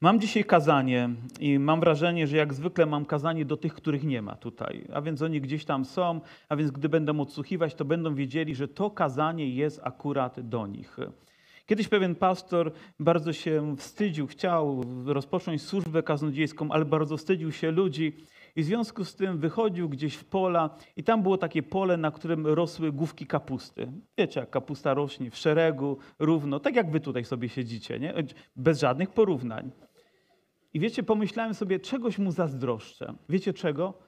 Mam dzisiaj kazanie i mam wrażenie, że jak zwykle mam kazanie do tych, których nie ma tutaj. A więc oni gdzieś tam są, a więc gdy będą odsłuchiwać, to będą wiedzieli, że to kazanie jest akurat do nich. Kiedyś pewien pastor bardzo się wstydził, chciał rozpocząć służbę kaznodziejską, ale bardzo wstydził się ludzi i w związku z tym wychodził gdzieś w pola i tam było takie pole, na którym rosły główki kapusty. Wiecie, jak kapusta rośnie w szeregu, równo, tak jak wy tutaj sobie siedzicie, nie? bez żadnych porównań. I wiecie, pomyślałem sobie, czegoś mu zazdroszczę. Wiecie czego?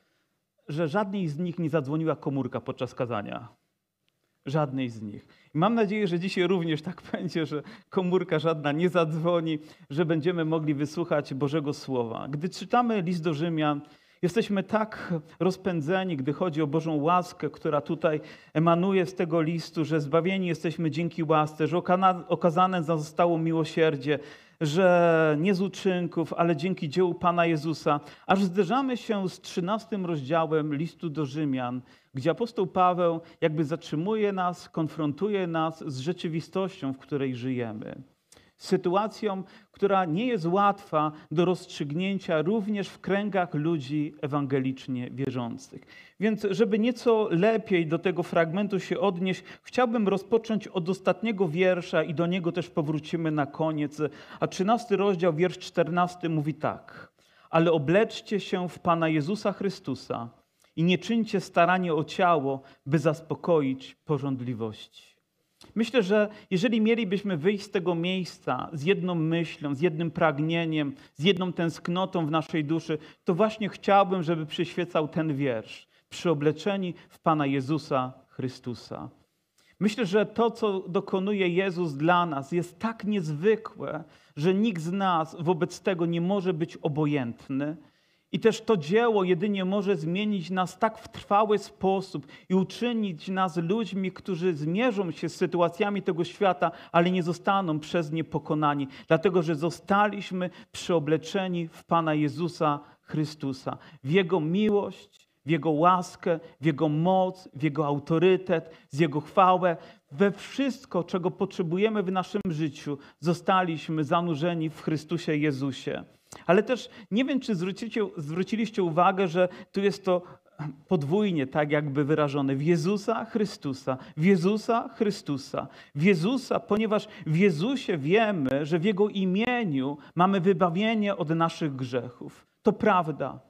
Że żadnej z nich nie zadzwoniła komórka podczas kazania. Żadnej z nich. I mam nadzieję, że dzisiaj również tak będzie, że komórka żadna nie zadzwoni, że będziemy mogli wysłuchać Bożego Słowa. Gdy czytamy list do Rzymian, Jesteśmy tak rozpędzeni, gdy chodzi o Bożą łaskę, która tutaj emanuje z tego listu, że zbawieni jesteśmy dzięki łasce, że okazane zostało miłosierdzie, że nie z uczynków, ale dzięki dziełu Pana Jezusa, aż zderzamy się z 13 rozdziałem listu do Rzymian, gdzie apostoł Paweł jakby zatrzymuje nas, konfrontuje nas z rzeczywistością, w której żyjemy sytuacją, która nie jest łatwa do rozstrzygnięcia również w kręgach ludzi ewangelicznie wierzących. Więc, żeby nieco lepiej do tego fragmentu się odnieść, chciałbym rozpocząć od ostatniego wiersza i do niego też powrócimy na koniec. A 13 rozdział, wiersz 14 mówi tak: Ale obleczcie się w Pana Jezusa Chrystusa i nie czyńcie staranie o ciało, by zaspokoić porządliwości. Myślę, że jeżeli mielibyśmy wyjść z tego miejsca z jedną myślą, z jednym pragnieniem, z jedną tęsknotą w naszej duszy, to właśnie chciałbym, żeby przyświecał ten wiersz. Przyobleczeni w Pana Jezusa Chrystusa. Myślę, że to, co dokonuje Jezus dla nas, jest tak niezwykłe, że nikt z nas wobec tego nie może być obojętny i też to dzieło jedynie może zmienić nas tak w trwały sposób i uczynić nas ludźmi, którzy zmierzą się z sytuacjami tego świata, ale nie zostaną przez nie pokonani, dlatego że zostaliśmy przeobleczeni w Pana Jezusa Chrystusa, w Jego miłość, w Jego łaskę, w Jego moc, w Jego autorytet, z Jego chwałę. We wszystko, czego potrzebujemy w naszym życiu, zostaliśmy zanurzeni w Chrystusie Jezusie. Ale też nie wiem, czy zwróciliście uwagę, że tu jest to podwójnie tak jakby wyrażone w Jezusa Chrystusa, w Jezusa Chrystusa, w Jezusa, ponieważ w Jezusie wiemy, że w Jego imieniu mamy wybawienie od naszych grzechów. To prawda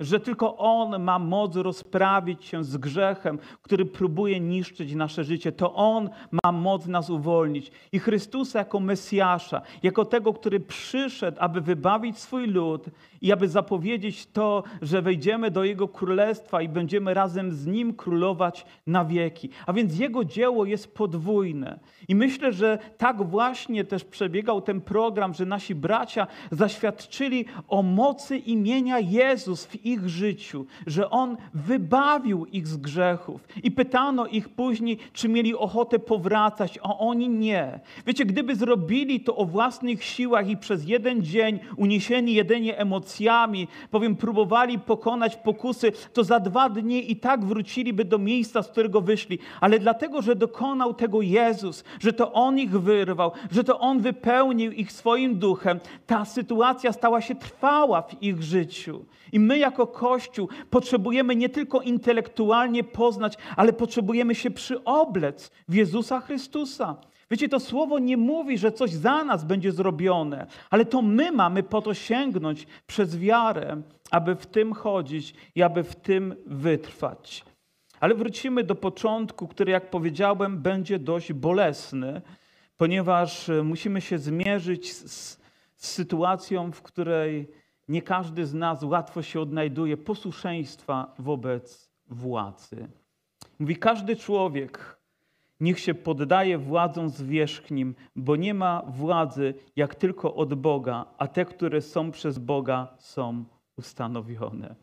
że tylko On ma moc rozprawić się z grzechem, który próbuje niszczyć nasze życie. To On ma moc nas uwolnić. I Chrystusa jako Mesjasza, jako tego, który przyszedł, aby wybawić swój lud i aby zapowiedzieć to, że wejdziemy do Jego królestwa i będziemy razem z Nim królować na wieki. A więc Jego dzieło jest podwójne. I myślę, że tak właśnie też przebiegał ten program, że nasi bracia zaświadczyli o mocy imienia Jezus w ich życiu, że On wybawił ich z grzechów. I pytano ich później, czy mieli ochotę powracać, a oni nie. Wiecie, gdyby zrobili to o własnych siłach i przez jeden dzień uniesieni jedynie emocjami, powiem, próbowali pokonać pokusy, to za dwa dni i tak wróciliby do miejsca, z którego wyszli. Ale dlatego, że dokonał tego Jezus, że to On ich wyrwał, że to On wypełnił ich swoim duchem, ta sytuacja stała się trwała w ich życiu. I my, jako Kościół, potrzebujemy nie tylko intelektualnie poznać, ale potrzebujemy się przyoblec w Jezusa Chrystusa. Wiecie, to słowo nie mówi, że coś za nas będzie zrobione, ale to my mamy po to sięgnąć przez wiarę, aby w tym chodzić i aby w tym wytrwać. Ale wrócimy do początku, który, jak powiedziałem, będzie dość bolesny, ponieważ musimy się zmierzyć z, z sytuacją, w której nie każdy z nas łatwo się odnajduje posłuszeństwa wobec władzy. Mówi, każdy człowiek niech się poddaje władzom zwierzchnim, bo nie ma władzy jak tylko od Boga, a te, które są przez Boga, są ustanowione.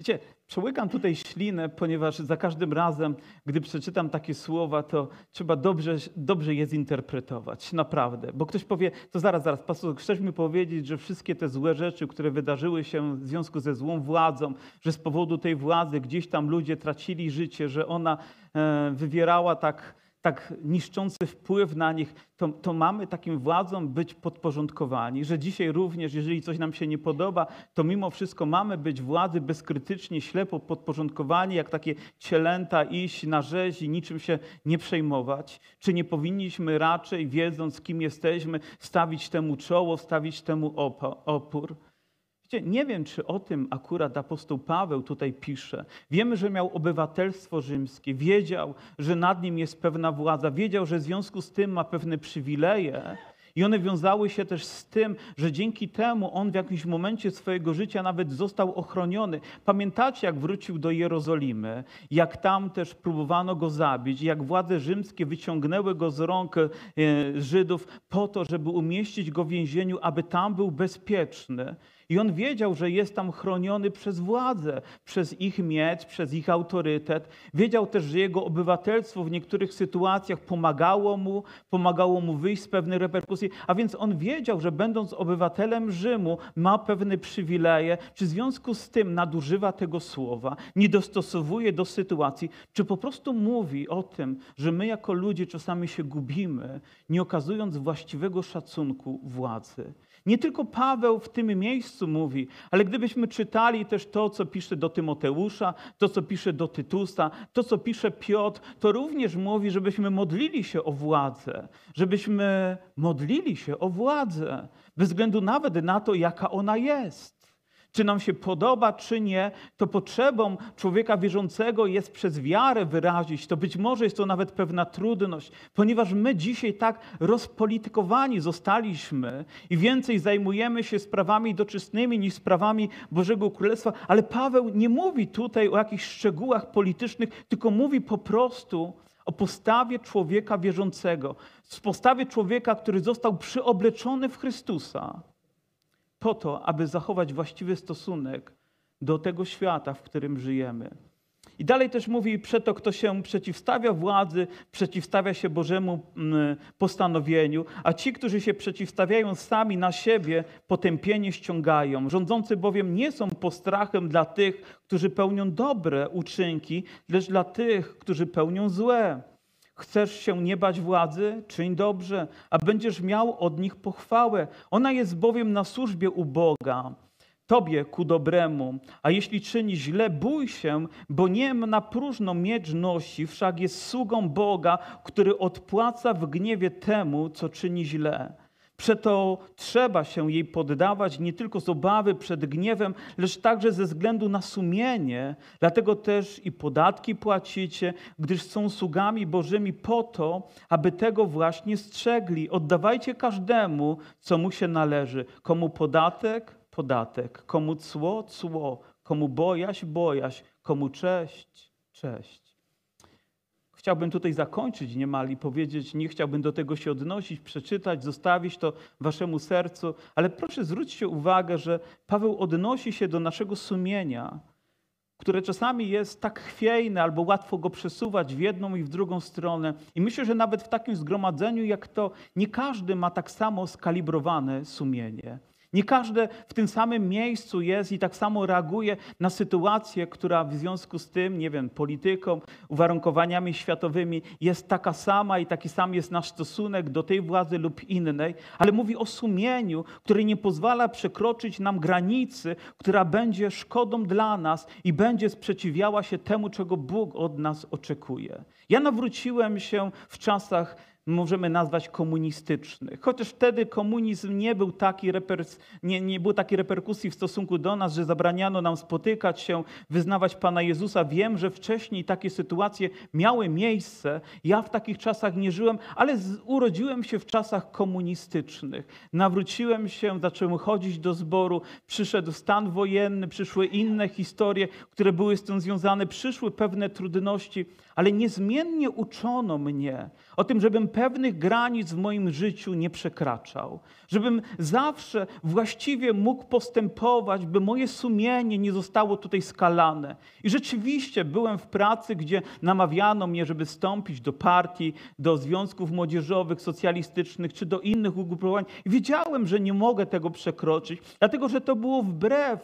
Wiecie, Przełykam tutaj ślinę, ponieważ za każdym razem, gdy przeczytam takie słowa, to trzeba dobrze, dobrze je zinterpretować, naprawdę. Bo ktoś powie, to zaraz, zaraz, pastor, chcesz mi powiedzieć, że wszystkie te złe rzeczy, które wydarzyły się w związku ze złą władzą, że z powodu tej władzy gdzieś tam ludzie tracili życie, że ona e, wywierała tak tak niszczący wpływ na nich, to, to mamy takim władzom być podporządkowani, że dzisiaj również, jeżeli coś nam się nie podoba, to mimo wszystko mamy być władzy bezkrytycznie, ślepo podporządkowani, jak takie cielęta iść na rzeź i niczym się nie przejmować? Czy nie powinniśmy raczej, wiedząc kim jesteśmy, stawić temu czoło, stawić temu opór? Nie wiem, czy o tym akurat apostoł Paweł tutaj pisze. Wiemy, że miał obywatelstwo rzymskie, wiedział, że nad nim jest pewna władza, wiedział, że w związku z tym ma pewne przywileje. I one wiązały się też z tym, że dzięki temu on w jakimś momencie swojego życia nawet został ochroniony. Pamiętacie, jak wrócił do Jerozolimy, jak tam też próbowano go zabić, jak władze rzymskie wyciągnęły go z rąk e, Żydów po to, żeby umieścić go w więzieniu, aby tam był bezpieczny. I on wiedział, że jest tam chroniony przez władzę, przez ich miecz, przez ich autorytet. Wiedział też, że jego obywatelstwo w niektórych sytuacjach pomagało mu, pomagało mu wyjść z pewnych reperkusji. A więc on wiedział, że będąc obywatelem Rzymu, ma pewne przywileje. Czy w związku z tym nadużywa tego słowa, nie dostosowuje do sytuacji, czy po prostu mówi o tym, że my jako ludzie czasami się gubimy, nie okazując właściwego szacunku władzy. Nie tylko Paweł w tym miejscu mówi, ale gdybyśmy czytali też to, co pisze do Tymoteusza, to, co pisze do Tytusa, to, co pisze Piotr, to również mówi, żebyśmy modlili się o władzę, żebyśmy modlili się o władzę, bez względu nawet na to, jaka ona jest. Czy nam się podoba, czy nie, to potrzebą człowieka wierzącego jest przez wiarę wyrazić. To być może jest to nawet pewna trudność, ponieważ my dzisiaj tak rozpolitykowani zostaliśmy i więcej zajmujemy się sprawami doczesnymi niż sprawami Bożego Królestwa. Ale Paweł nie mówi tutaj o jakichś szczegółach politycznych, tylko mówi po prostu o postawie człowieka wierzącego, postawie człowieka, który został przyobleczony w Chrystusa po to, aby zachować właściwy stosunek do tego świata, w którym żyjemy. I dalej też mówi, przeto kto się przeciwstawia władzy, przeciwstawia się Bożemu mm, postanowieniu, a ci, którzy się przeciwstawiają sami na siebie, potępienie ściągają. Rządzący bowiem nie są postrachem dla tych, którzy pełnią dobre uczynki, lecz dla tych, którzy pełnią złe. Chcesz się nie bać władzy? Czyń dobrze, a będziesz miał od nich pochwałę. Ona jest bowiem na służbie u Boga, Tobie ku dobremu. A jeśli czyni źle, bój się, bo nie na próżno miecz nosi, wszak jest sługą Boga, który odpłaca w gniewie temu, co czyni źle. Przeto trzeba się jej poddawać nie tylko z obawy przed gniewem, lecz także ze względu na sumienie. Dlatego też i podatki płacicie, gdyż są sługami Bożymi po to, aby tego właśnie strzegli. Oddawajcie każdemu, co mu się należy. Komu podatek? Podatek. Komu cło? Cło. Komu bojaźń? Bojaźń. Komu cześć? Cześć. Chciałbym tutaj zakończyć niemal i powiedzieć, nie chciałbym do tego się odnosić, przeczytać, zostawić to waszemu sercu, ale proszę zwróćcie uwagę, że Paweł odnosi się do naszego sumienia, które czasami jest tak chwiejne albo łatwo go przesuwać w jedną i w drugą stronę. I myślę, że nawet w takim zgromadzeniu jak to, nie każdy ma tak samo skalibrowane sumienie. Nie każdy w tym samym miejscu jest i tak samo reaguje na sytuację, która w związku z tym, nie wiem, polityką, uwarunkowaniami światowymi jest taka sama i taki sam jest nasz stosunek do tej władzy lub innej, ale mówi o sumieniu, które nie pozwala przekroczyć nam granicy, która będzie szkodą dla nas i będzie sprzeciwiała się temu, czego Bóg od nas oczekuje. Ja nawróciłem się w czasach możemy nazwać komunistycznych. Chociaż wtedy komunizm nie był taki, nie, nie było takiej reperkusji w stosunku do nas, że zabraniano nam spotykać się, wyznawać Pana Jezusa. Wiem, że wcześniej takie sytuacje miały miejsce. Ja w takich czasach nie żyłem, ale urodziłem się w czasach komunistycznych. Nawróciłem się, zacząłem chodzić do zboru, przyszedł stan wojenny, przyszły inne historie, które były z tym związane, przyszły pewne trudności, ale niezmiennie uczono mnie o tym, żebym pewnych granic w moim życiu nie przekraczał, żebym zawsze właściwie mógł postępować, by moje sumienie nie zostało tutaj skalane. I rzeczywiście byłem w pracy, gdzie namawiano mnie, żeby wstąpić do partii, do związków młodzieżowych, socjalistycznych czy do innych ugrupowań. I wiedziałem, że nie mogę tego przekroczyć, dlatego że to było wbrew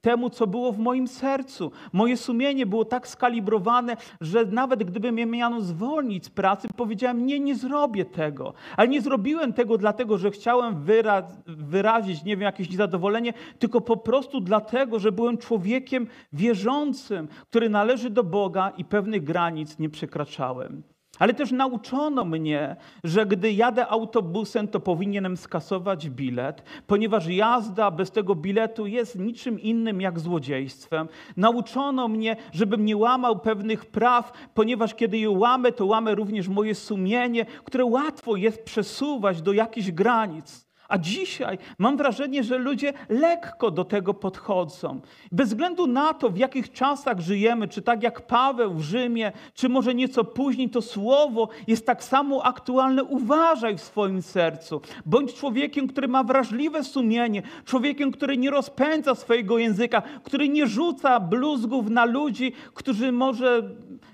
temu, co było w moim sercu. Moje sumienie było tak skalibrowane, że nawet gdyby mnie miano zwolnić z pracy, powiedziałem, nie, nie zrobię tego. Ale nie zrobiłem tego dlatego, że chciałem wyra wyrazić, nie wiem, jakieś niezadowolenie, tylko po prostu dlatego, że byłem człowiekiem wierzącym, który należy do Boga i pewnych granic nie przekraczałem. Ale też nauczono mnie, że gdy jadę autobusem, to powinienem skasować bilet, ponieważ jazda bez tego biletu jest niczym innym jak złodziejstwem. Nauczono mnie, żebym nie łamał pewnych praw, ponieważ kiedy je łamę, to łamę również moje sumienie, które łatwo jest przesuwać do jakichś granic. A dzisiaj mam wrażenie, że ludzie lekko do tego podchodzą. Bez względu na to, w jakich czasach żyjemy, czy tak jak Paweł w Rzymie, czy może nieco później, to słowo jest tak samo aktualne. Uważaj w swoim sercu. Bądź człowiekiem, który ma wrażliwe sumienie, człowiekiem, który nie rozpędza swojego języka, który nie rzuca bluzgów na ludzi, którzy może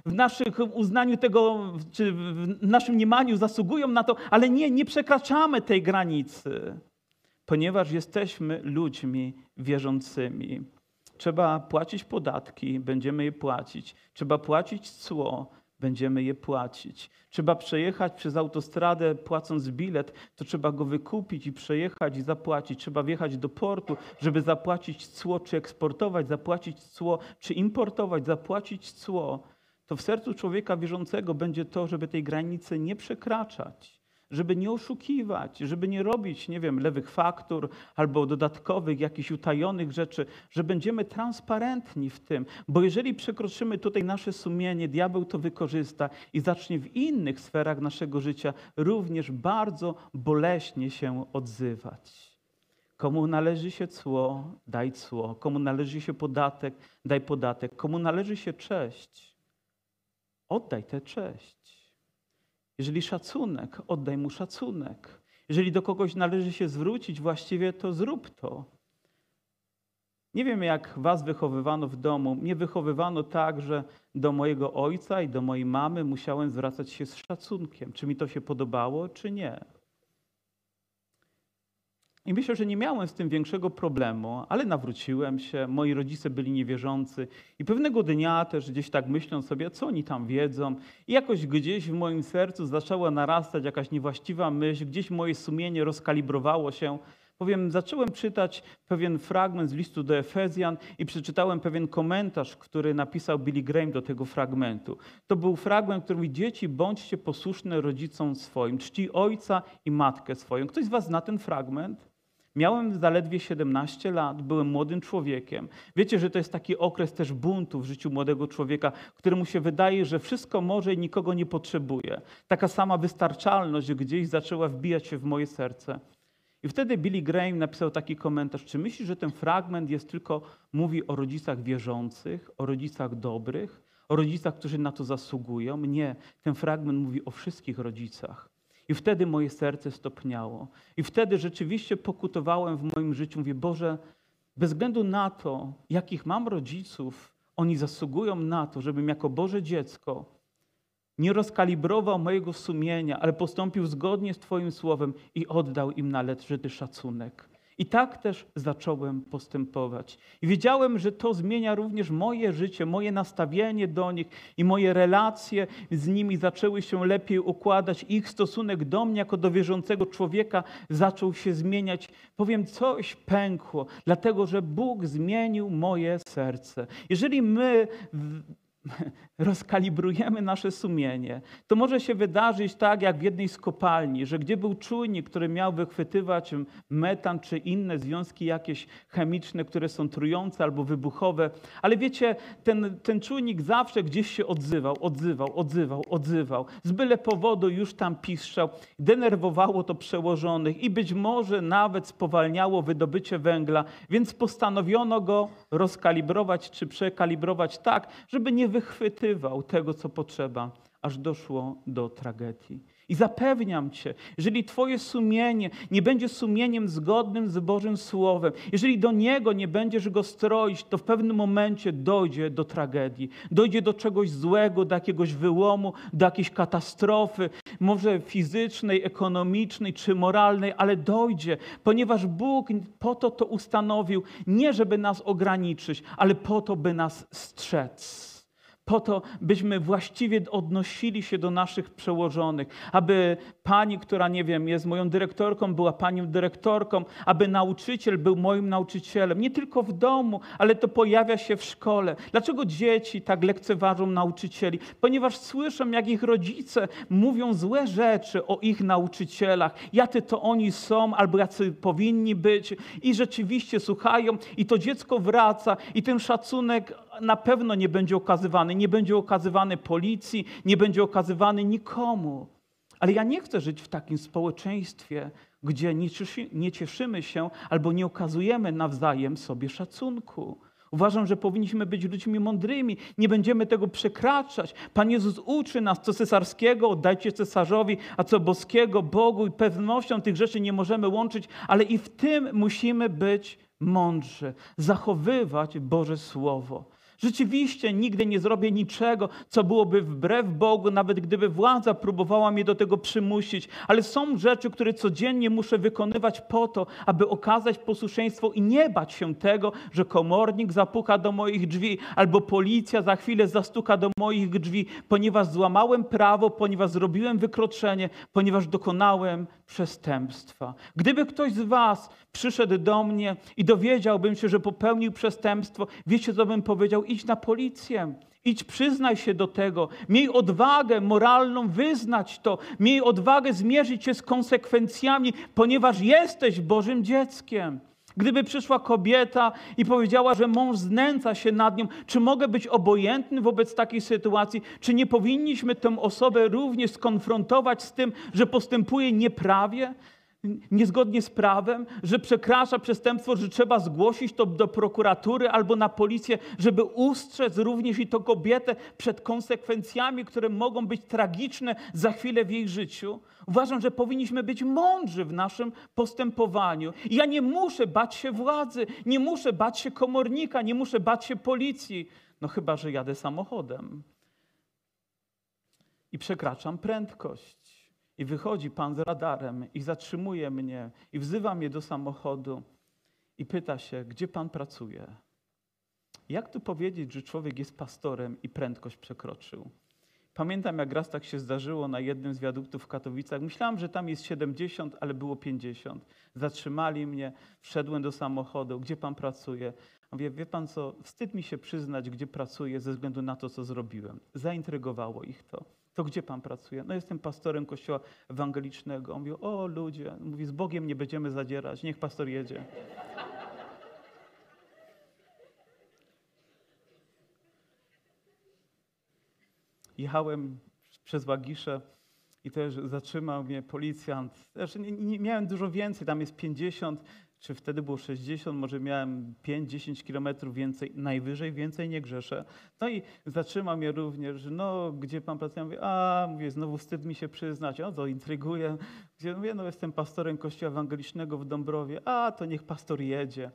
w naszym uznaniu tego, czy w naszym mniemaniu zasługują na to, ale nie, nie przekraczamy tej granicy, ponieważ jesteśmy ludźmi wierzącymi. Trzeba płacić podatki, będziemy je płacić. Trzeba płacić cło, będziemy je płacić. Trzeba przejechać przez autostradę płacąc bilet, to trzeba go wykupić i przejechać i zapłacić. Trzeba wjechać do portu, żeby zapłacić cło, czy eksportować, zapłacić cło, czy importować, zapłacić cło to w sercu człowieka wierzącego będzie to, żeby tej granicy nie przekraczać, żeby nie oszukiwać, żeby nie robić, nie wiem, lewych faktur albo dodatkowych, jakichś utajonych rzeczy, że będziemy transparentni w tym, bo jeżeli przekroczymy tutaj nasze sumienie, diabeł to wykorzysta i zacznie w innych sferach naszego życia również bardzo boleśnie się odzywać. Komu należy się cło, daj cło. Komu należy się podatek, daj podatek. Komu należy się cześć, oddaj tę cześć. Jeżeli szacunek, oddaj mu szacunek. Jeżeli do kogoś należy się zwrócić właściwie, to zrób to. Nie wiem, jak was wychowywano w domu. Mnie wychowywano tak, że do mojego ojca i do mojej mamy musiałem zwracać się z szacunkiem. Czy mi to się podobało, czy nie. I myślę, że nie miałem z tym większego problemu, ale nawróciłem się, moi rodzice byli niewierzący i pewnego dnia też gdzieś tak myśląc sobie, co oni tam wiedzą, i jakoś gdzieś w moim sercu zaczęła narastać jakaś niewłaściwa myśl, gdzieś moje sumienie rozkalibrowało się. Powiem, zacząłem czytać pewien fragment z listu do Efezjan i przeczytałem pewien komentarz, który napisał Billy Graham do tego fragmentu. To był fragment, który mówi, dzieci, bądźcie posłuszne rodzicom swoim, czci ojca i matkę swoją. Ktoś z was zna ten fragment? Miałem zaledwie 17 lat, byłem młodym człowiekiem. Wiecie, że to jest taki okres też buntu w życiu młodego człowieka, któremu się wydaje, że wszystko może i nikogo nie potrzebuje. Taka sama wystarczalność gdzieś zaczęła wbijać się w moje serce. I wtedy Billy Graham napisał taki komentarz: Czy myślisz, że ten fragment jest tylko mówi o rodzicach wierzących, o rodzicach dobrych, o rodzicach, którzy na to zasługują? Nie, ten fragment mówi o wszystkich rodzicach. I wtedy moje serce stopniało. I wtedy rzeczywiście pokutowałem w moim życiu. Mówię, Boże, bez względu na to, jakich mam rodziców, oni zasługują na to, żebym jako Boże dziecko nie rozkalibrował mojego sumienia, ale postąpił zgodnie z Twoim słowem i oddał im należyty szacunek. I tak też zacząłem postępować. I wiedziałem, że to zmienia również moje życie, moje nastawienie do nich i moje relacje z nimi zaczęły się lepiej układać. Ich stosunek do mnie jako do wierzącego człowieka zaczął się zmieniać. Powiem, coś pękło, dlatego że Bóg zmienił moje serce. Jeżeli my rozkalibrujemy nasze sumienie, to może się wydarzyć tak, jak w jednej z kopalni, że gdzie był czujnik, który miał wychwytywać metan czy inne związki jakieś chemiczne, które są trujące albo wybuchowe, ale wiecie, ten, ten czujnik zawsze gdzieś się odzywał, odzywał, odzywał, odzywał. Z byle powodu już tam piszczał, denerwowało to przełożonych i być może nawet spowalniało wydobycie węgla, więc postanowiono go rozkalibrować czy przekalibrować tak, żeby nie wychwytywał tego, co potrzeba, aż doszło do tragedii. I zapewniam Cię, jeżeli Twoje sumienie nie będzie sumieniem zgodnym z Bożym Słowem, jeżeli do niego nie będziesz go stroić, to w pewnym momencie dojdzie do tragedii, dojdzie do czegoś złego, do jakiegoś wyłomu, do jakiejś katastrofy, może fizycznej, ekonomicznej czy moralnej, ale dojdzie, ponieważ Bóg po to to ustanowił, nie żeby nas ograniczyć, ale po to, by nas strzec po to, byśmy właściwie odnosili się do naszych przełożonych, aby pani, która nie wiem, jest moją dyrektorką, była panią dyrektorką, aby nauczyciel był moim nauczycielem, nie tylko w domu, ale to pojawia się w szkole. Dlaczego dzieci tak lekceważą nauczycieli? Ponieważ słyszą, jak ich rodzice mówią złe rzeczy o ich nauczycielach, jacy to oni są, albo jacy powinni być, i rzeczywiście słuchają, i to dziecko wraca, i ten szacunek na pewno nie będzie okazywany. Nie będzie okazywany policji, nie będzie okazywany nikomu. Ale ja nie chcę żyć w takim społeczeństwie, gdzie nie cieszymy się albo nie okazujemy nawzajem sobie szacunku. Uważam, że powinniśmy być ludźmi mądrymi, nie będziemy tego przekraczać. Pan Jezus uczy nas, co cesarskiego oddajcie cesarzowi, a co boskiego Bogu i pewnością tych rzeczy nie możemy łączyć, ale i w tym musimy być mądrzy, zachowywać Boże Słowo. Rzeczywiście nigdy nie zrobię niczego, co byłoby wbrew Bogu, nawet gdyby władza próbowała mnie do tego przymusić. Ale są rzeczy, które codziennie muszę wykonywać po to, aby okazać posłuszeństwo i nie bać się tego, że komornik zapuka do moich drzwi albo policja za chwilę zastuka do moich drzwi, ponieważ złamałem prawo, ponieważ zrobiłem wykroczenie, ponieważ dokonałem przestępstwa. Gdyby ktoś z Was przyszedł do mnie i dowiedziałbym się, że popełnił przestępstwo, wiecie, co bym powiedział? Idź na policję. Idź, przyznaj się do tego. Miej odwagę moralną wyznać to. Miej odwagę zmierzyć się z konsekwencjami, ponieważ jesteś Bożym dzieckiem. Gdyby przyszła kobieta i powiedziała, że mąż znęca się nad nią, czy mogę być obojętny wobec takiej sytuacji? Czy nie powinniśmy tę osobę również skonfrontować z tym, że postępuje nieprawie? Niezgodnie z prawem, że przekracza przestępstwo, że trzeba zgłosić to do prokuratury albo na policję, żeby ustrzec również i to kobietę przed konsekwencjami, które mogą być tragiczne za chwilę w jej życiu. Uważam, że powinniśmy być mądrzy w naszym postępowaniu. Ja nie muszę bać się władzy, nie muszę bać się komornika, nie muszę bać się policji. No chyba, że jadę samochodem i przekraczam prędkość. I wychodzi pan z radarem i zatrzymuje mnie i wzywa mnie do samochodu i pyta się, gdzie pan pracuje? Jak tu powiedzieć, że człowiek jest pastorem i prędkość przekroczył? Pamiętam, jak raz tak się zdarzyło na jednym z wiaduktów w Katowicach. Myślałem, że tam jest 70, ale było 50. Zatrzymali mnie, wszedłem do samochodu. Gdzie pan pracuje? Mówię, wie pan co, wstyd mi się przyznać, gdzie pracuję ze względu na to, co zrobiłem. Zaintrygowało ich to. To gdzie pan pracuje? No jestem pastorem kościoła ewangelicznego. On mówi, o ludzie, mówi, z Bogiem nie będziemy zadzierać, niech pastor jedzie. Jechałem przez Łagisze i też zatrzymał mnie policjant. Też nie, nie miałem dużo więcej, tam jest 50 czy wtedy było 60, może miałem 5-10 kilometrów więcej, najwyżej więcej nie grzeszę. No i zatrzymał mnie również, no, gdzie pan pracuje? Ja mówię, a, mówię, znowu wstyd mi się przyznać, o, to intryguje. Gdzie, mówię, no jestem pastorem kościoła ewangelicznego w Dąbrowie, a, to niech pastor jedzie.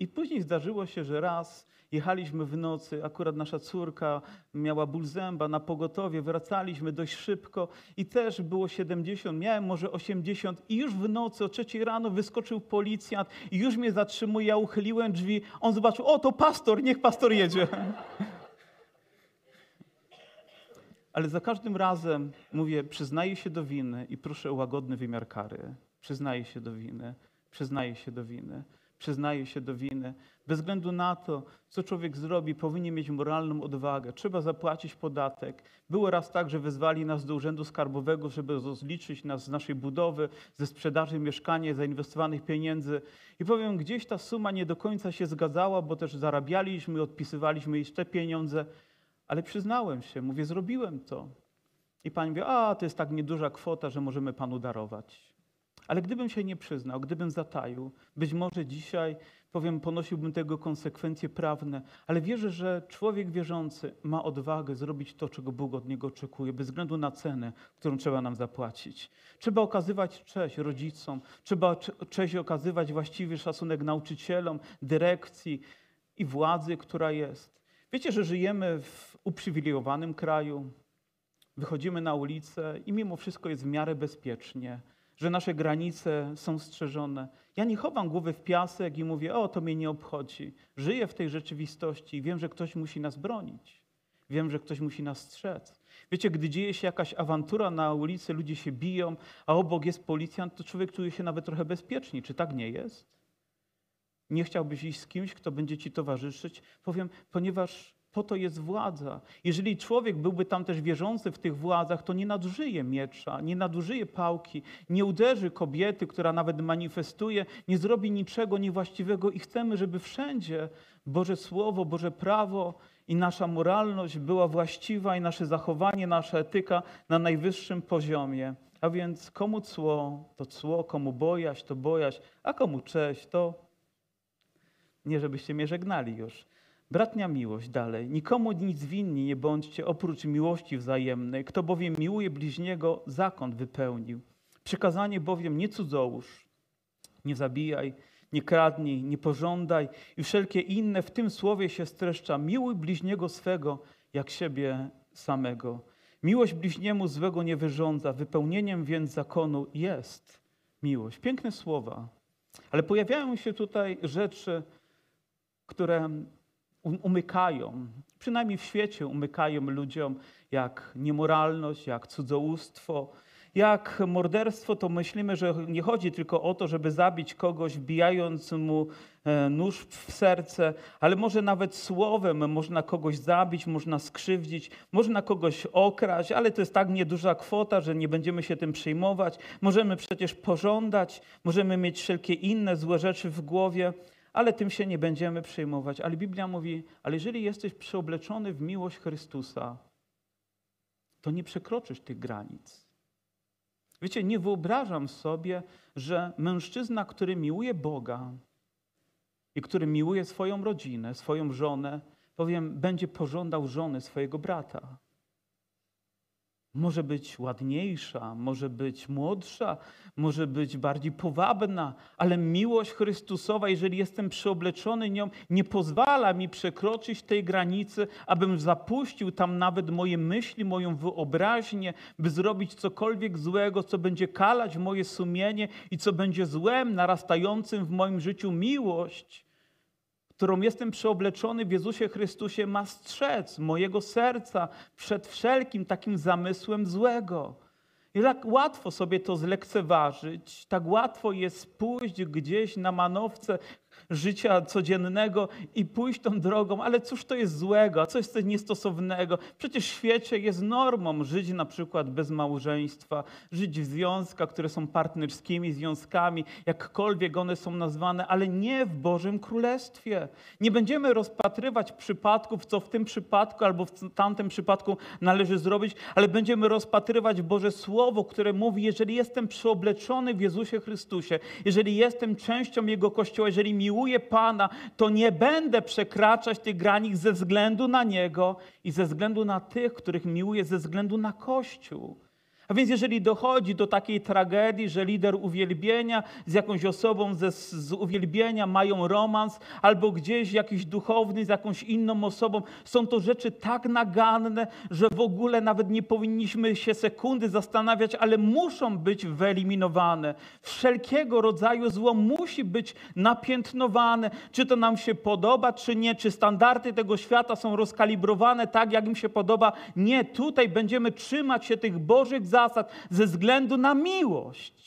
I później zdarzyło się, że raz Jechaliśmy w nocy, akurat nasza córka miała ból zęba na pogotowie, wracaliśmy dość szybko i też było 70, miałem może 80 i już w nocy o trzeciej rano wyskoczył policjant i już mnie zatrzymuje, ja uchyliłem drzwi, on zobaczył, o to pastor, niech pastor jedzie. Ale za każdym razem mówię, przyznaję się do winy i proszę o łagodny wymiar kary. Przyznaję się do winy, przyznaję się do winy przyznaje się do winy. Bez względu na to, co człowiek zrobi, powinien mieć moralną odwagę. Trzeba zapłacić podatek. Było raz tak, że wezwali nas do Urzędu Skarbowego, żeby rozliczyć nas z naszej budowy, ze sprzedaży mieszkania, zainwestowanych pieniędzy. I powiem, gdzieś ta suma nie do końca się zgadzała, bo też zarabialiśmy, odpisywaliśmy jeszcze pieniądze, ale przyznałem się, mówię, zrobiłem to. I pani mówi, a to jest tak nieduża kwota, że możemy panu darować. Ale gdybym się nie przyznał, gdybym zataił, być może dzisiaj, powiem, ponosiłbym tego konsekwencje prawne, ale wierzę, że człowiek wierzący ma odwagę zrobić to, czego Bóg od niego oczekuje, bez względu na cenę, którą trzeba nam zapłacić. Trzeba okazywać cześć rodzicom, trzeba cześć okazywać właściwy szacunek nauczycielom, dyrekcji i władzy, która jest. Wiecie, że żyjemy w uprzywilejowanym kraju, wychodzimy na ulicę i mimo wszystko jest w miarę bezpiecznie że nasze granice są strzeżone. Ja nie chowam głowy w piasek i mówię, o, to mnie nie obchodzi. Żyję w tej rzeczywistości i wiem, że ktoś musi nas bronić. Wiem, że ktoś musi nas strzec. Wiecie, gdy dzieje się jakaś awantura na ulicy, ludzie się biją, a obok jest policjant, to człowiek czuje się nawet trochę bezpieczniej. Czy tak nie jest? Nie chciałbyś iść z kimś, kto będzie ci towarzyszyć? Powiem, ponieważ po to jest władza. Jeżeli człowiek byłby tam też wierzący w tych władzach, to nie nadużyje miecza, nie nadużyje pałki, nie uderzy kobiety, która nawet manifestuje, nie zrobi niczego niewłaściwego i chcemy, żeby wszędzie Boże Słowo, Boże prawo i nasza moralność była właściwa i nasze zachowanie, nasza etyka na najwyższym poziomie. A więc komu cło, to cło, komu bojaź, to bojaź, a komu cześć, to nie żebyście mnie żegnali już. Bratnia miłość dalej. Nikomu nic winni nie bądźcie oprócz miłości wzajemnej. Kto bowiem miłuje bliźniego, zakon wypełnił. Przykazanie bowiem nie cudzołóż, nie zabijaj, nie kradnij, nie pożądaj i wszelkie inne w tym słowie się streszcza. Miłuj bliźniego swego jak siebie samego. Miłość bliźniemu złego nie wyrządza, wypełnieniem więc zakonu jest miłość. Piękne słowa, ale pojawiają się tutaj rzeczy, które umykają, przynajmniej w świecie umykają ludziom, jak niemoralność, jak cudzołóstwo, jak morderstwo, to myślimy, że nie chodzi tylko o to, żeby zabić kogoś, wbijając mu e, nóż w serce, ale może nawet słowem można kogoś zabić, można skrzywdzić, można kogoś okraść, ale to jest tak nieduża kwota, że nie będziemy się tym przejmować. Możemy przecież pożądać, możemy mieć wszelkie inne złe rzeczy w głowie, ale tym się nie będziemy przejmować. Ale Biblia mówi, ale jeżeli jesteś przeobleczony w miłość Chrystusa, to nie przekroczysz tych granic. Wiecie, nie wyobrażam sobie, że mężczyzna, który miłuje Boga i który miłuje swoją rodzinę, swoją żonę, powiem, będzie pożądał żony swojego brata może być ładniejsza, może być młodsza, może być bardziej powabna, ale miłość Chrystusowa, jeżeli jestem przyobleczony nią, nie pozwala mi przekroczyć tej granicy, abym zapuścił tam nawet moje myśli, moją wyobraźnię, by zrobić cokolwiek złego, co będzie kalać moje sumienie i co będzie złem, narastającym w moim życiu miłość którą jestem przeobleczony w Jezusie Chrystusie, ma strzec mojego serca przed wszelkim takim zamysłem złego. I tak łatwo sobie to zlekceważyć, tak łatwo jest pójść gdzieś na manowce życia codziennego i pójść tą drogą, ale cóż to jest złego, co jest niestosownego? Przecież w świecie jest normą żyć na przykład bez małżeństwa, żyć w związkach, które są partnerskimi związkami, jakkolwiek one są nazwane, ale nie w Bożym Królestwie. Nie będziemy rozpatrywać przypadków, co w tym przypadku albo w tamtym przypadku należy zrobić, ale będziemy rozpatrywać Boże Słowo, które mówi, jeżeli jestem przeobleczony w Jezusie Chrystusie, jeżeli jestem częścią Jego Kościoła, jeżeli miłuję miłuję Pana, to nie będę przekraczać tych granic ze względu na Niego i ze względu na tych, których miłuję, ze względu na Kościół. A więc jeżeli dochodzi do takiej tragedii, że lider uwielbienia z jakąś osobą ze, z uwielbienia mają romans, albo gdzieś jakiś duchowny z jakąś inną osobą, są to rzeczy tak naganne, że w ogóle nawet nie powinniśmy się sekundy zastanawiać, ale muszą być wyeliminowane. Wszelkiego rodzaju zło musi być napiętnowane, czy to nam się podoba, czy nie, czy standardy tego świata są rozkalibrowane tak, jak im się podoba. Nie, tutaj będziemy trzymać się tych Bożych zasad ze względu na miłość.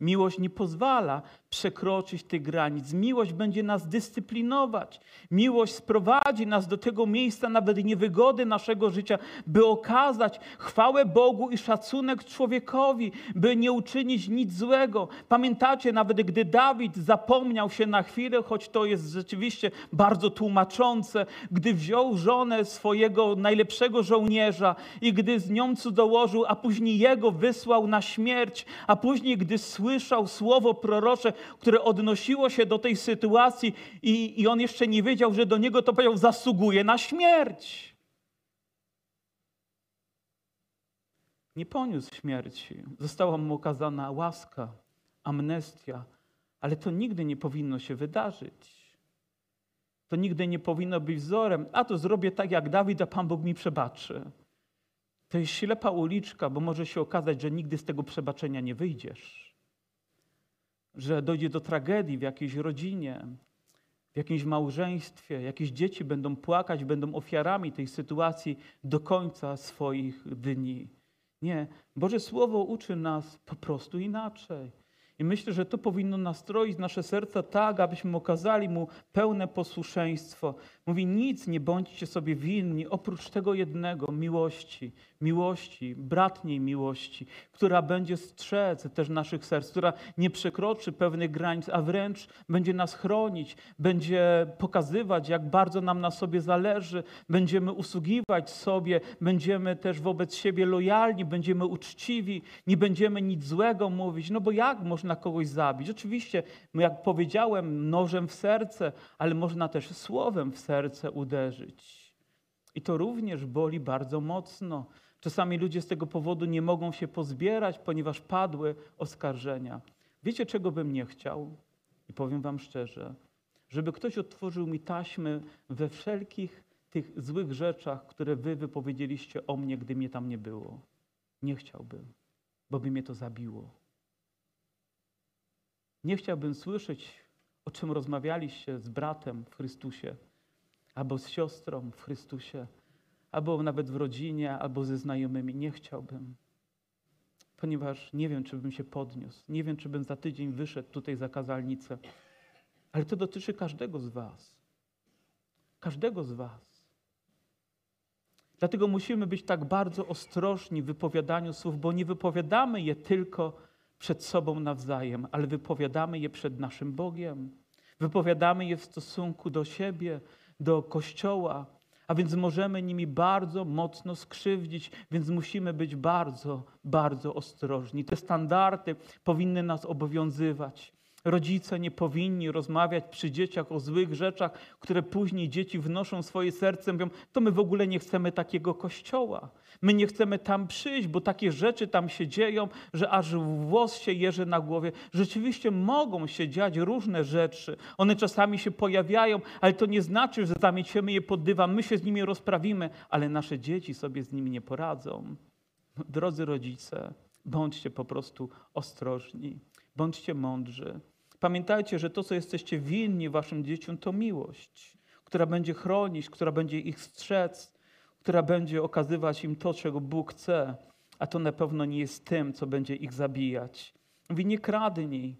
Miłość nie pozwala przekroczyć tych granic. Miłość będzie nas dyscyplinować. Miłość sprowadzi nas do tego miejsca, nawet niewygody naszego życia, by okazać chwałę Bogu i szacunek człowiekowi, by nie uczynić nic złego. Pamiętacie, nawet gdy Dawid zapomniał się na chwilę, choć to jest rzeczywiście bardzo tłumaczące, gdy wziął żonę swojego najlepszego żołnierza i gdy z nią cudzołożył, a później jego wysłał na śmierć, a później, gdy słyszał słowo prorocze, które odnosiło się do tej sytuacji i, i on jeszcze nie wiedział, że do niego to powiedział, zasługuje na śmierć. Nie poniósł śmierci. Została mu okazana łaska, amnestia, ale to nigdy nie powinno się wydarzyć. To nigdy nie powinno być wzorem. A to zrobię tak jak Dawid, a Pan Bóg mi przebaczy. To jest ślepa uliczka, bo może się okazać, że nigdy z tego przebaczenia nie wyjdziesz. Że dojdzie do tragedii w jakiejś rodzinie, w jakimś małżeństwie, jakieś dzieci będą płakać, będą ofiarami tej sytuacji do końca swoich dni. Nie, Boże Słowo uczy nas po prostu inaczej. I myślę, że to powinno nastroić nasze serca tak, abyśmy okazali Mu pełne posłuszeństwo. Mówi, nic nie bądźcie sobie winni oprócz tego jednego, miłości, miłości, bratniej miłości, która będzie strzec też naszych serc, która nie przekroczy pewnych granic, a wręcz będzie nas chronić, będzie pokazywać, jak bardzo nam na sobie zależy, będziemy usługiwać sobie, będziemy też wobec siebie lojalni, będziemy uczciwi, nie będziemy nic złego mówić, no bo jak można kogoś zabić? Oczywiście, jak powiedziałem, nożem w serce, ale można też słowem w serce uderzyć. I to również boli bardzo mocno. Czasami ludzie z tego powodu nie mogą się pozbierać, ponieważ padły oskarżenia. Wiecie, czego bym nie chciał? I powiem Wam szczerze, żeby ktoś otworzył mi taśmy we wszelkich tych złych rzeczach, które Wy wypowiedzieliście o mnie, gdy mnie tam nie było. Nie chciałbym, bo by mnie to zabiło. Nie chciałbym słyszeć, o czym rozmawialiście z bratem w Chrystusie, albo z siostrą w Chrystusie albo nawet w rodzinie, albo ze znajomymi. Nie chciałbym, ponieważ nie wiem, czy bym się podniósł. Nie wiem, czy bym za tydzień wyszedł tutaj za kazalnicę. Ale to dotyczy każdego z Was. Każdego z Was. Dlatego musimy być tak bardzo ostrożni w wypowiadaniu słów, bo nie wypowiadamy je tylko przed sobą nawzajem, ale wypowiadamy je przed naszym Bogiem. Wypowiadamy je w stosunku do siebie, do Kościoła, a więc możemy nimi bardzo mocno skrzywdzić, więc musimy być bardzo, bardzo ostrożni. Te standardy powinny nas obowiązywać. Rodzice nie powinni rozmawiać przy dzieciach o złych rzeczach, które później dzieci wnoszą swoje serce, mówią, to my w ogóle nie chcemy takiego kościoła. My nie chcemy tam przyjść, bo takie rzeczy tam się dzieją, że aż włos się jeży na głowie. Rzeczywiście mogą się dziać różne rzeczy. One czasami się pojawiają, ale to nie znaczy, że zamieciemy je pod dywan. My się z nimi rozprawimy, ale nasze dzieci sobie z nimi nie poradzą. Drodzy rodzice, bądźcie po prostu ostrożni, bądźcie mądrzy. Pamiętajcie, że to, co jesteście winni waszym dzieciom, to miłość, która będzie chronić, która będzie ich strzec, która będzie okazywać im to, czego Bóg chce, a to na pewno nie jest tym, co będzie ich zabijać. Mówi, nie kradnij.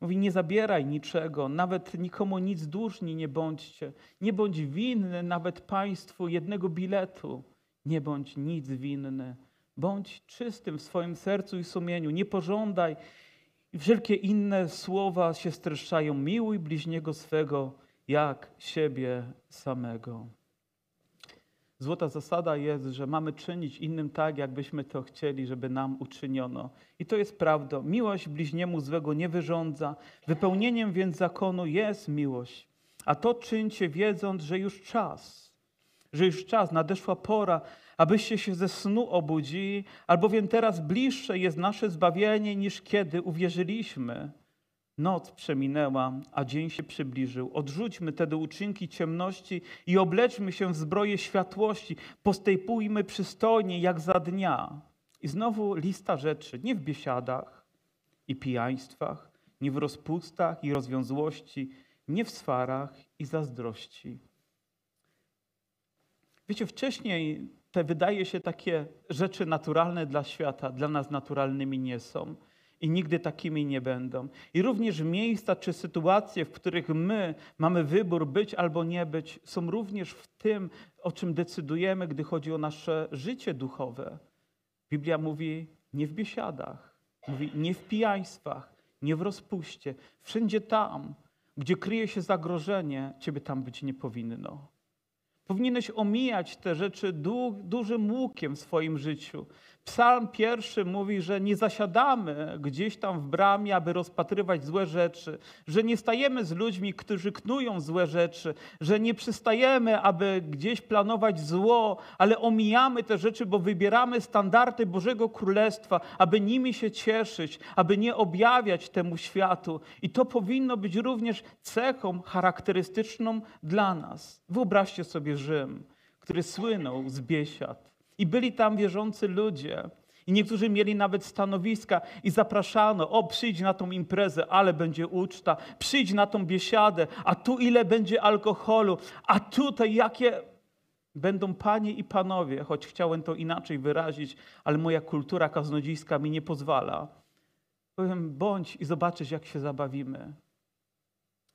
Mówi, nie zabieraj niczego, nawet nikomu nic dłużni nie bądźcie. Nie bądź winny nawet państwu jednego biletu. Nie bądź nic winny. Bądź czystym w swoim sercu i sumieniu. Nie pożądaj i wszelkie inne słowa się streszczają. Miłuj bliźniego swego jak siebie samego. Złota zasada jest, że mamy czynić innym tak, jakbyśmy to chcieli, żeby nam uczyniono. I to jest prawda. Miłość bliźniemu złego nie wyrządza. Wypełnieniem więc zakonu jest miłość. A to czyńcie wiedząc, że już czas, że już czas, nadeszła pora, abyście się ze snu obudzili, albowiem teraz bliższe jest nasze zbawienie niż kiedy uwierzyliśmy. Noc przeminęła, a dzień się przybliżył. Odrzućmy te uczynki ciemności i obleczmy się w zbroję światłości. Postępujmy przystojnie jak za dnia. I znowu lista rzeczy, nie w biesiadach i pijaństwach, nie w rozpustach i rozwiązłości, nie w swarach i zazdrości. Wiecie, wcześniej te wydaje się takie rzeczy naturalne dla świata, dla nas naturalnymi nie są. i nigdy takimi nie będą. I również miejsca czy sytuacje, w których my mamy wybór być albo nie być, są również w tym, o czym decydujemy, gdy chodzi o nasze życie duchowe. Biblia mówi nie w biesiadach, mówi nie w pijaństwach, nie w rozpuście. Wszędzie tam, gdzie kryje się zagrożenie, ciebie tam być nie powinno. Powinieneś omijać te rzeczy du dużym łukiem w swoim życiu. Psalm pierwszy mówi, że nie zasiadamy gdzieś tam w bramie, aby rozpatrywać złe rzeczy, że nie stajemy z ludźmi, którzy knują złe rzeczy, że nie przystajemy, aby gdzieś planować zło, ale omijamy te rzeczy, bo wybieramy standardy Bożego Królestwa, aby nimi się cieszyć, aby nie objawiać temu światu. I to powinno być również cechą charakterystyczną dla nas. Wyobraźcie sobie Rzym, który słynął z biesiad i byli tam wierzący ludzie. I niektórzy mieli nawet stanowiska i zapraszano, o przyjdź na tą imprezę, ale będzie uczta, przyjdź na tą biesiadę, a tu ile będzie alkoholu, a tutaj jakie będą panie i panowie, choć chciałem to inaczej wyrazić, ale moja kultura kaznodziejska mi nie pozwala. Powiem, bądź i zobaczysz, jak się zabawimy.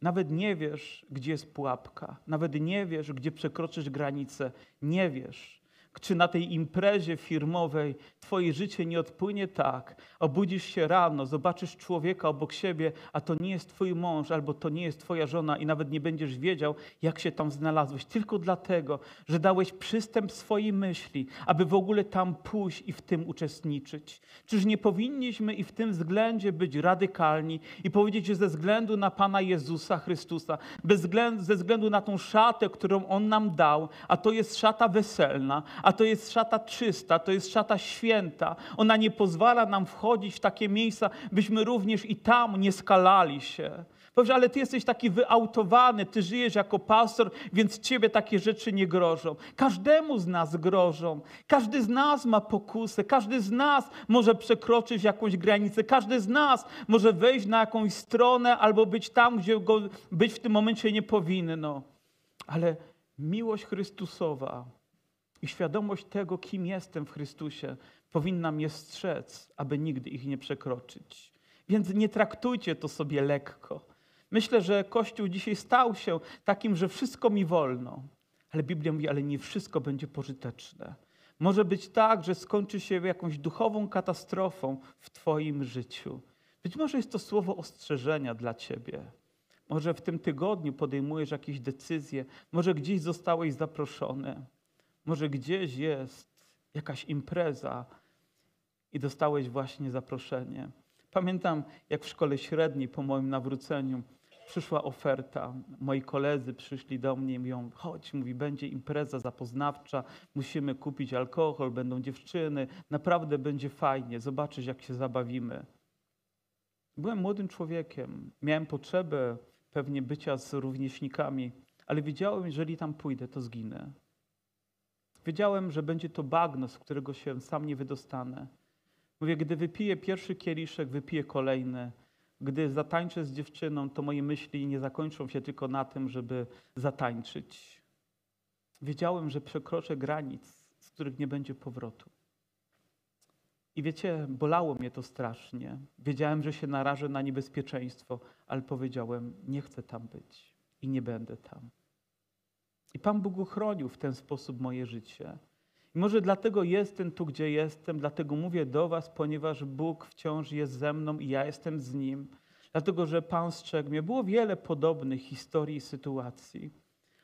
Nawet nie wiesz, gdzie jest pułapka, nawet nie wiesz, gdzie przekroczysz granicę, nie wiesz czy na tej imprezie firmowej Twoje życie nie odpłynie tak. Obudzisz się rano, zobaczysz człowieka obok siebie, a to nie jest Twój mąż albo to nie jest Twoja żona i nawet nie będziesz wiedział, jak się tam znalazłeś. Tylko dlatego, że dałeś przystęp swojej myśli, aby w ogóle tam pójść i w tym uczestniczyć. Czyż nie powinniśmy i w tym względzie być radykalni i powiedzieć, że ze względu na Pana Jezusa Chrystusa, bez względu, ze względu na tą szatę, którą On nam dał, a to jest szata weselna, a to jest szata czysta, to jest szata święta. Ona nie pozwala nam wchodzić w takie miejsca, byśmy również i tam nie skalali się. Powiesz, ale ty jesteś taki wyautowany, ty żyjesz jako pastor, więc ciebie takie rzeczy nie grożą. Każdemu z nas grożą. Każdy z nas ma pokusę, każdy z nas może przekroczyć jakąś granicę, każdy z nas może wejść na jakąś stronę albo być tam, gdzie go być w tym momencie nie powinno. Ale miłość Chrystusowa i świadomość tego, kim jestem w Chrystusie, powinna mnie strzec, aby nigdy ich nie przekroczyć. Więc nie traktujcie to sobie lekko. Myślę, że Kościół dzisiaj stał się takim, że wszystko mi wolno. Ale Biblia mówi, ale nie wszystko będzie pożyteczne. Może być tak, że skończy się jakąś duchową katastrofą w Twoim życiu. Być może jest to słowo ostrzeżenia dla Ciebie. Może w tym tygodniu podejmujesz jakieś decyzje, może gdzieś zostałeś zaproszony. Może gdzieś jest jakaś impreza i dostałeś właśnie zaproszenie. Pamiętam, jak w szkole średniej po moim nawróceniu przyszła oferta. Moi koledzy przyszli do mnie i mówią, chodź, mówi, będzie impreza zapoznawcza, musimy kupić alkohol, będą dziewczyny, naprawdę będzie fajnie, zobaczysz, jak się zabawimy. Byłem młodym człowiekiem, miałem potrzebę pewnie bycia z rówieśnikami, ale wiedziałem, jeżeli tam pójdę, to zginę. Wiedziałem, że będzie to bagno, z którego się sam nie wydostanę. Mówię, gdy wypiję pierwszy kieliszek, wypiję kolejny. Gdy zatańczę z dziewczyną, to moje myśli nie zakończą się tylko na tym, żeby zatańczyć. Wiedziałem, że przekroczę granic, z których nie będzie powrotu. I wiecie, bolało mnie to strasznie. Wiedziałem, że się narażę na niebezpieczeństwo, ale powiedziałem: Nie chcę tam być i nie będę tam. I Pan Bóg uchronił w ten sposób moje życie. I może dlatego jestem tu, gdzie jestem, dlatego mówię do Was, ponieważ Bóg wciąż jest ze mną i ja jestem z Nim. Dlatego, że Pan strzegł mnie. Było wiele podobnych historii i sytuacji,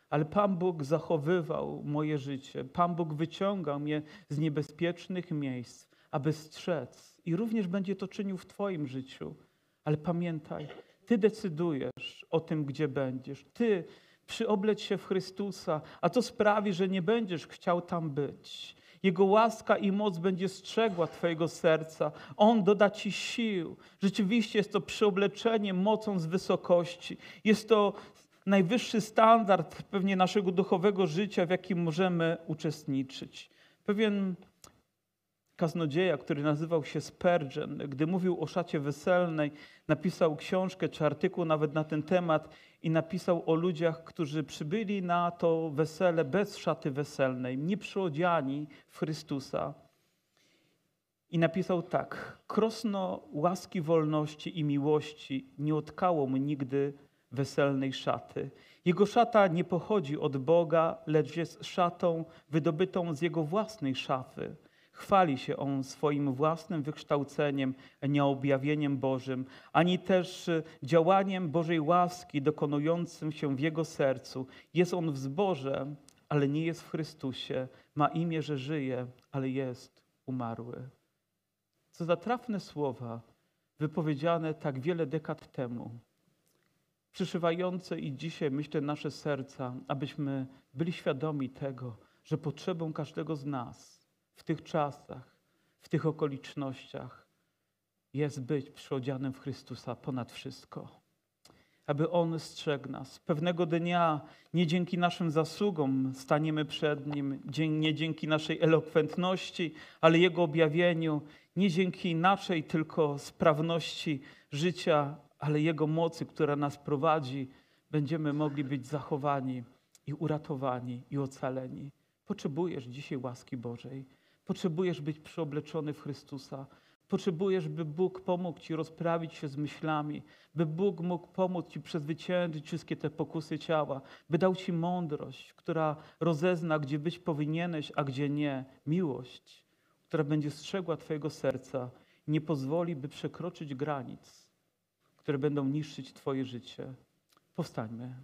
ale Pan Bóg zachowywał moje życie. Pan Bóg wyciągał mnie z niebezpiecznych miejsc, aby strzec. I również będzie to czynił w Twoim życiu. Ale pamiętaj, Ty decydujesz o tym, gdzie będziesz. Ty przyobleć się w Chrystusa, a to sprawi, że nie będziesz chciał tam być. Jego łaska i moc będzie strzegła Twojego serca. On doda Ci sił. Rzeczywiście jest to przyobleczenie mocą z wysokości. Jest to najwyższy standard pewnie naszego duchowego życia, w jakim możemy uczestniczyć. Pewien kaznodzieja, który nazywał się Spurgeon, gdy mówił o szacie weselnej, napisał książkę czy artykuł nawet na ten temat i napisał o ludziach, którzy przybyli na to wesele bez szaty weselnej, nie przyodziani w Chrystusa. I napisał tak: Krosno łaski wolności i miłości nie otkało mu nigdy weselnej szaty. Jego szata nie pochodzi od Boga, lecz jest szatą wydobytą z jego własnej szafy. Chwali się on swoim własnym wykształceniem, a nie objawieniem Bożym, ani też y, działaniem Bożej łaski dokonującym się w jego sercu. Jest on w zborze, ale nie jest w Chrystusie. Ma imię, że żyje, ale jest umarły. Co za trafne słowa, wypowiedziane tak wiele dekad temu, przyszywające i dzisiaj, myślę, nasze serca, abyśmy byli świadomi tego, że potrzebą każdego z nas w tych czasach, w tych okolicznościach jest być przyodzianym w Chrystusa ponad wszystko. Aby On strzegł nas. Pewnego dnia nie dzięki naszym zasługom staniemy przed Nim, nie dzięki naszej elokwentności, ale Jego objawieniu, nie dzięki naszej tylko sprawności życia, ale Jego mocy, która nas prowadzi, będziemy mogli być zachowani i uratowani i ocaleni. Potrzebujesz dzisiaj łaski Bożej. Potrzebujesz być przyobleczony w Chrystusa. Potrzebujesz, by Bóg pomógł Ci rozprawić się z myślami, by Bóg mógł pomóc Ci przezwyciężyć wszystkie te pokusy ciała, by dał Ci mądrość, która rozezna, gdzie być powinieneś, a gdzie nie. Miłość, która będzie strzegła Twojego serca nie pozwoli, by przekroczyć granic, które będą niszczyć Twoje życie. Powstańmy.